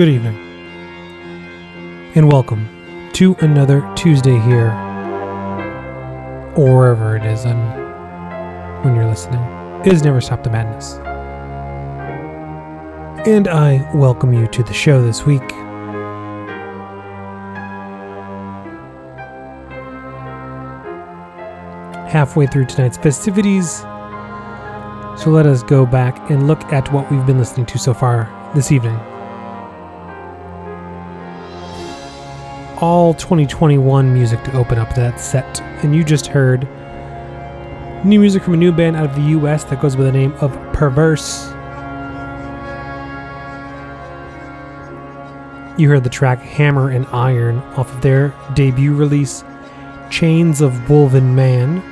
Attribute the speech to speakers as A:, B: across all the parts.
A: Good evening. And welcome to another Tuesday here, or wherever it is and when you're listening. It has never stopped the madness. And I welcome you to the show this week. Halfway through tonight's festivities, so let us go back and look at what we've been listening to so far this evening. All 2021 music to open up that set, and you just heard new music from a new band out of the US that goes by the name of Perverse. You heard the track Hammer and Iron off of their debut release, Chains of Woven Man.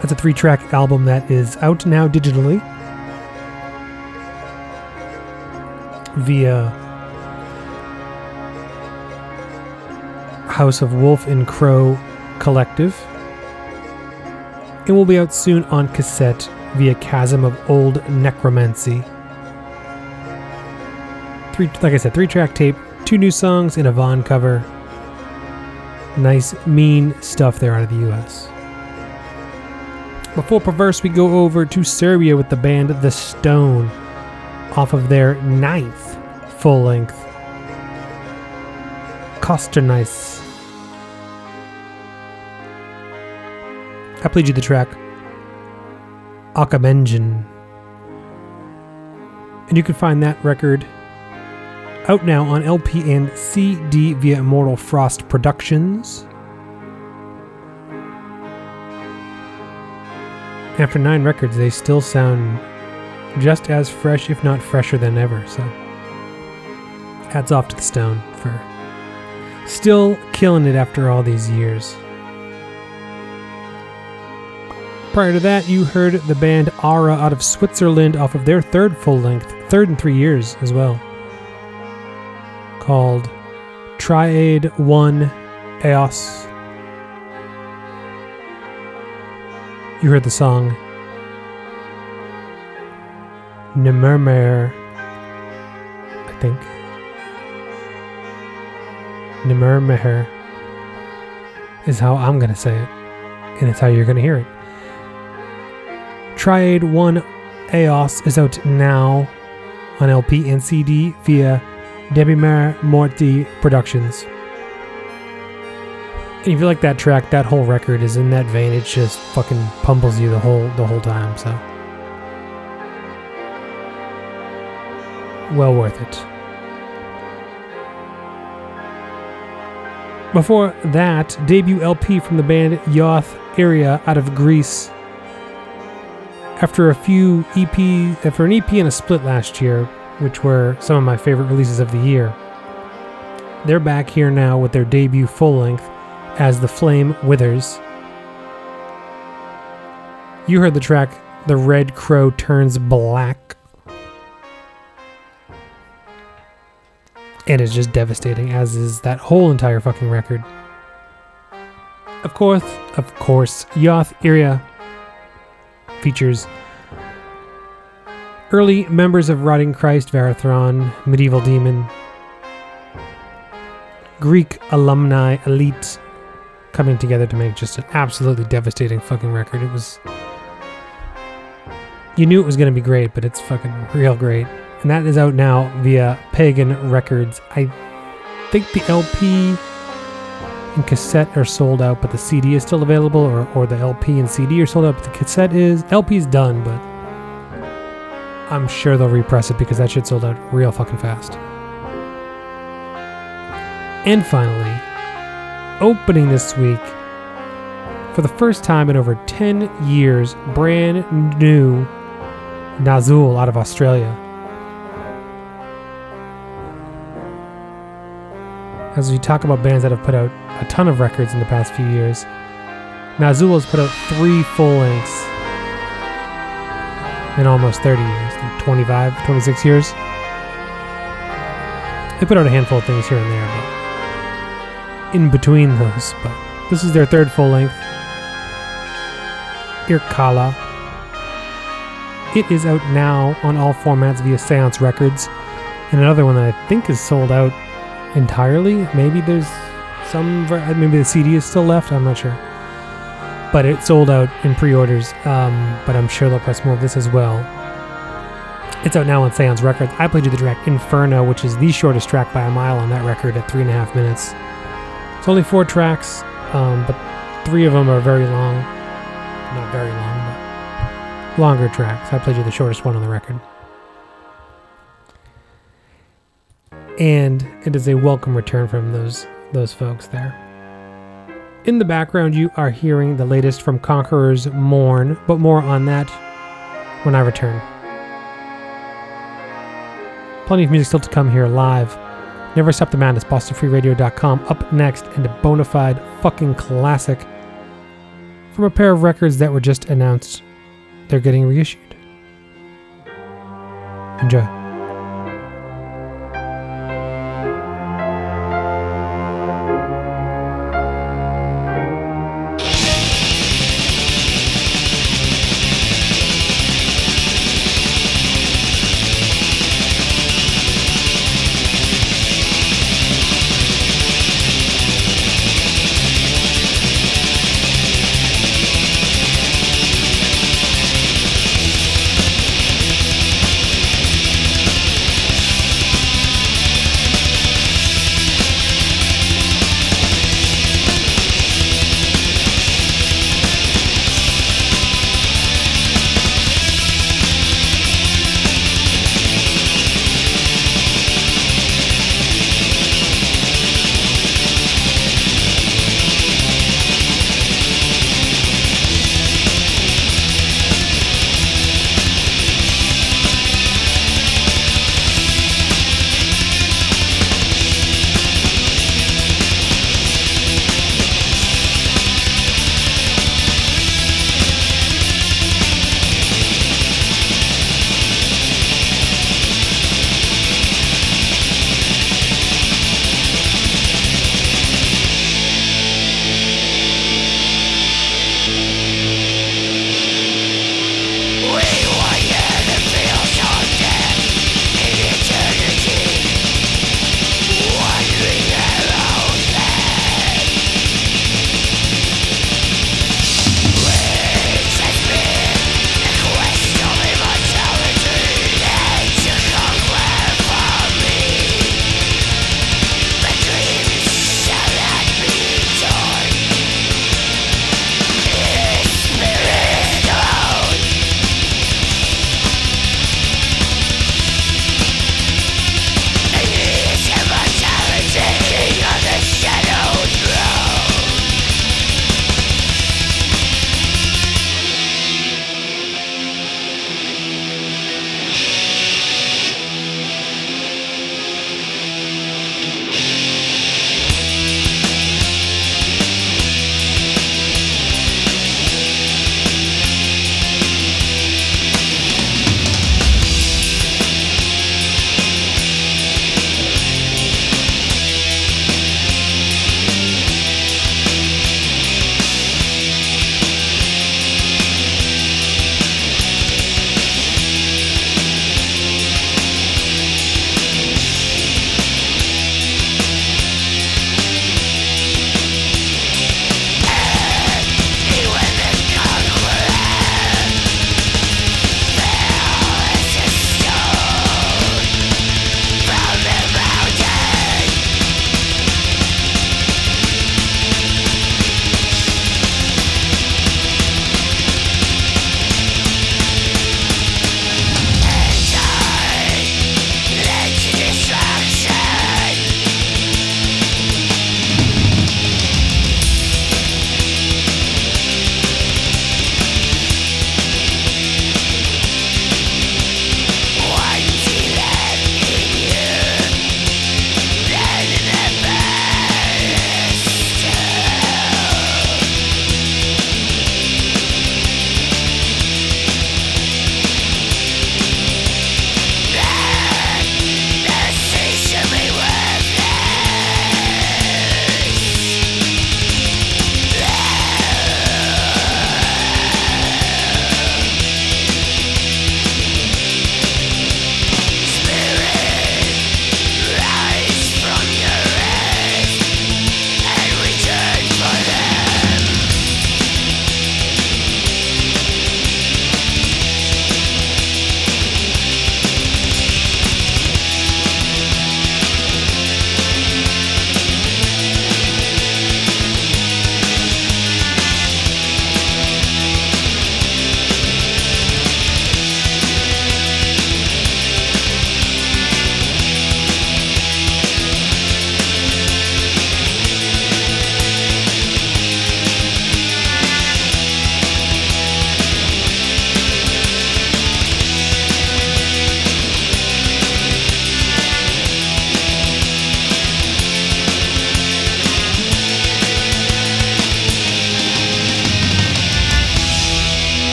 A: That's a three track album that is out now digitally via House of Wolf and Crow Collective. It will be out soon on cassette via Chasm of Old Necromancy. Three, like I said, three track tape, two new songs, and a Von cover. Nice, mean stuff there out of the US. Before Perverse, we go over to Serbia with the band The Stone off of their ninth full length, Kosturnice. I played you the track Akamenjin. And you can find that record out now on LP and CD via Immortal Frost Productions. After nine records, they still sound just as fresh, if not fresher than ever. So, hats off to the Stone for still killing it after all these years. Prior to that, you heard the band Aara out of Switzerland off of their third full length, third in three years as well, called Triade 1 Eos. You heard the song Nemurmer, I think. Nemurmer is how I'm going to say it, and it's how you're going to hear it. Triade 1 Eos is out now on LP and CD via Debemur Morti Productions. And if you like that track, that whole record is in that vein. It just fucking pummels you the whole the whole time. So well worth it. Before that, debut LP from the band Yoth Iria out of Greece. After a few EP, after an EP and a split last year, which were some of my favorite releases of the year, they're back here now with their debut full length as The Flame Withers. You heard the track The Red Crow Turns Black. And it's just devastating, as is that whole entire fucking record. Of course, of course, Yoth Iria features early members of Rotting Christ, Varathron, Medieval Demon, Greek alumni elite coming together to make just an absolutely devastating fucking record. It was. You knew it was going to be great, but it's fucking real great. And that is out now via Pagan Records. I think the LP and cassette are sold out, but the CD is still available, or, or the LP and CD are sold out, but the cassette is. LP is done, but I'm sure they'll repress it because that shit sold out real fucking fast. And finally, opening this week, for the first time in over 10 years, brand new Nazxul out of Australia. As we talk about bands that have put out a ton of records in the past few years, Nazxul has put out three full lengths in almost 30 years, like 25, 26 years. They put out a handful of things here and there, but in between those. But this is their third full length. Irkala. It is out now on all formats via Seance Records. And another one that I think is sold out entirely. Maybe there's some, maybe the CD is still left. I'm not sure. But it sold out in pre orders. Um, but I'm sure they'll press more of this as well. It's out now on Seance Records. I played you the track Inferno, which is the shortest track by a mile on that record at three and a half minutes. It's only four tracks, um, but three of them are very long. Not very long, but longer tracks. I played you the shortest one on the record. And it is a welcome return from those those folks there. In the background, you are hearing the latest from Conqueror's Mourn, but more on that when I return. Plenty of music still to come here live. Never Stop the Madness, BostonFreeRadio.com. Up next, and a bona fide fucking classic from a pair of records that were just announced. They're getting reissued. Enjoy.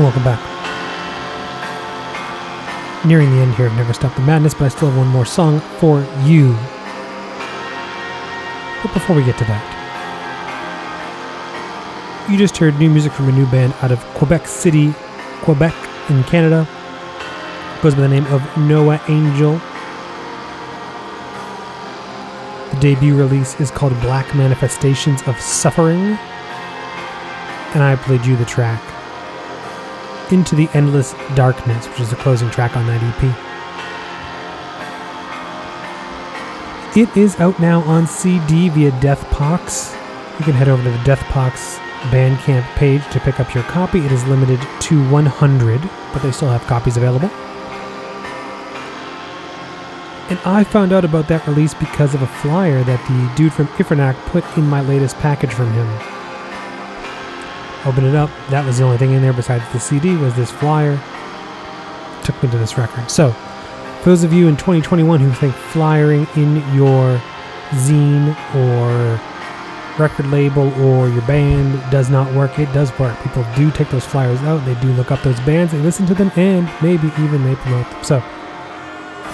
A: And welcome back. Nearing the end here of Never Stop the Madness, but I still have one more song for you. But before we get to that, you just heard new music from a new band out of Quebec City, Quebec in Canada. It Goes by the name of Noah Angel. The debut release is called Black Manifestations of Suffering. And I played you the track Into the Endless Darkness, which is the closing track on that EP. It is out now on CD via Deathpox. You can head over to the Deathpox Bandcamp page to pick up your copy. It is limited to 100, but they still have copies available. And I found out about that release because of a flyer that the dude from Ifrenak put in my latest package from him. Open it up. That was the only thing in there besides the CD was this flyer. Took me to this record. So, for those of you in 2021 who think flyering in your zine or record label or your band does not work, it does work. People do take those flyers out, they do look up those bands, they listen to them, and maybe even they promote them. So,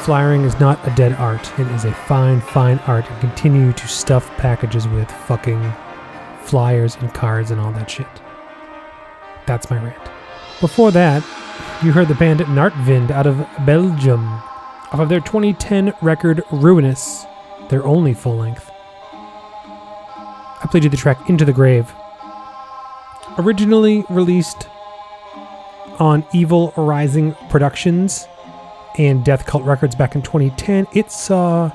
A: flyering is not a dead art. It is a fine, fine art. And continue to stuff packages with fucking flyers and cards and all that shit. That's my rant. Before that, you heard the band Nartvind out of Belgium off of their 2010 record Ruinous, their only full length. I played you the track Into the Grave. Originally released on Evil Rising Productions and Death Cult Records back in 2010. It saw.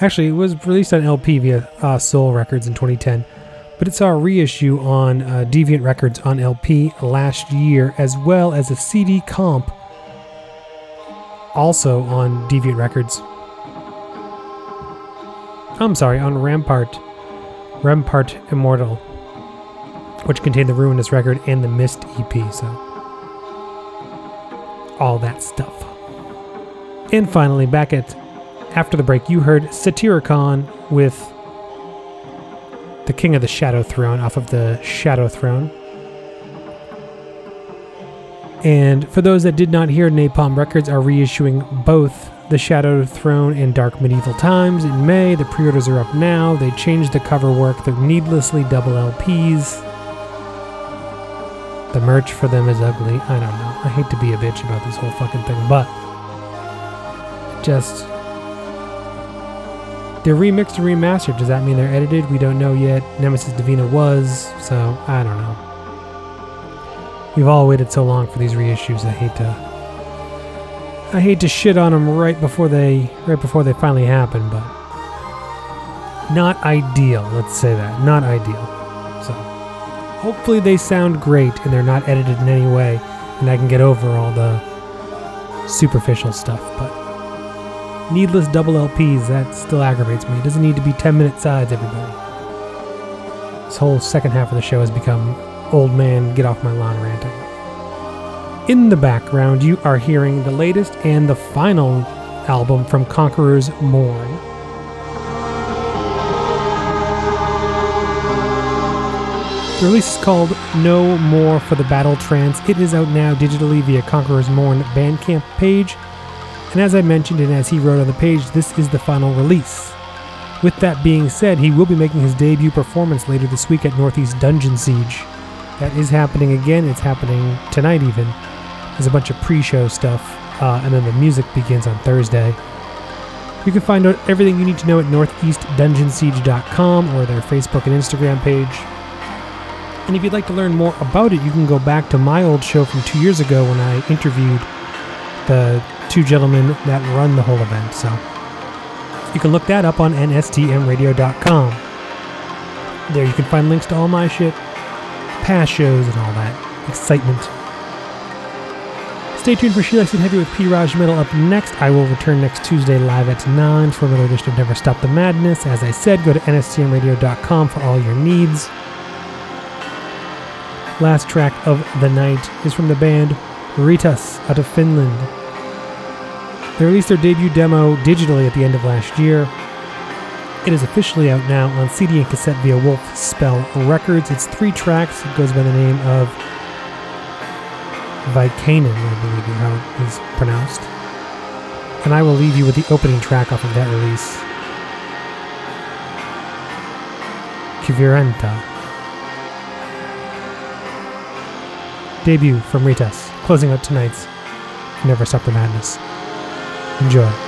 A: Actually, it was released on LP via uh, Soul Records in 2010, but it saw a reissue on uh, Deviant Records on LP last year, as well as a CD comp also on Deviant Records. I'm sorry, on Rampart. Rampart Immortal, which contained the Ruinous record and the Mist EP, so. All that stuff. And finally, back at after the break, you heard Satyricon with the King of the Shadow Throne off of the Shadow Throne. And for those that did not hear, Napalm Records are reissuing both the Shadow Throne and Dark Medieval Times in May. The pre orders are up now. They changed the cover work, they're needlessly double LPs. The merch for them is ugly. I don't know. I hate to be a bitch about this whole fucking thing, but just they're remixed and remastered. Does that mean they're edited? We don't know yet. Nemesis Divina was, so I don't know. We've all waited so long for these reissues. I hate to I hate to shit on them right before they right before they finally happen, but not ideal. Let's say that not ideal. So hopefully they sound great and they're not edited in any way, and I can get over all the superficial stuff. But needless double LPs that still aggravates me. It doesn't need to be 10 minute sides, everybody. This whole second half of the show has become old man get off my lawn ranting. In the background, you are hearing the latest and the final album from Conqueror's Mourn. The release is called No More for the Battle Trance. It is out now digitally via Conqueror's Mourn Bandcamp page. And as I mentioned, and as he wrote on the page, this is the final release. With that being said, he will be making his debut performance later this week at Northeast Dungeon Siege. That is happening again. It's happening tonight, even. There's a bunch of pre show stuff, uh, and then the music begins on Thursday. You can find out everything you need to know at northeastdungeonsiege.com or their Facebook and Instagram page. And if you'd like to learn more about it, you can go back to my old show from two years ago when I interviewed the two gentlemen that run the whole event. So you can look that up on nstmradio.com. There you can find links to all my shit, past shows, and all that excitement. Stay tuned for She Likes It Heavy with P. Raj Metal up next. I will return next Tuesday live at 9 for another edition of Never Stop the Madness. As I said, go to nstmradio.com for all your needs. Last track of the night is from the band Ritas out of Finland. They released their debut demo digitally at the end of last year. It is officially out now on CD and cassette via Wolf Spell Records. It's three tracks. It goes by the name of Vicanin, I believe is how it is pronounced. And I will leave you with the opening track off of that release. Kivirenta. Debut from Ritas, closing out tonight's Never Stop the Madness. Enjoy.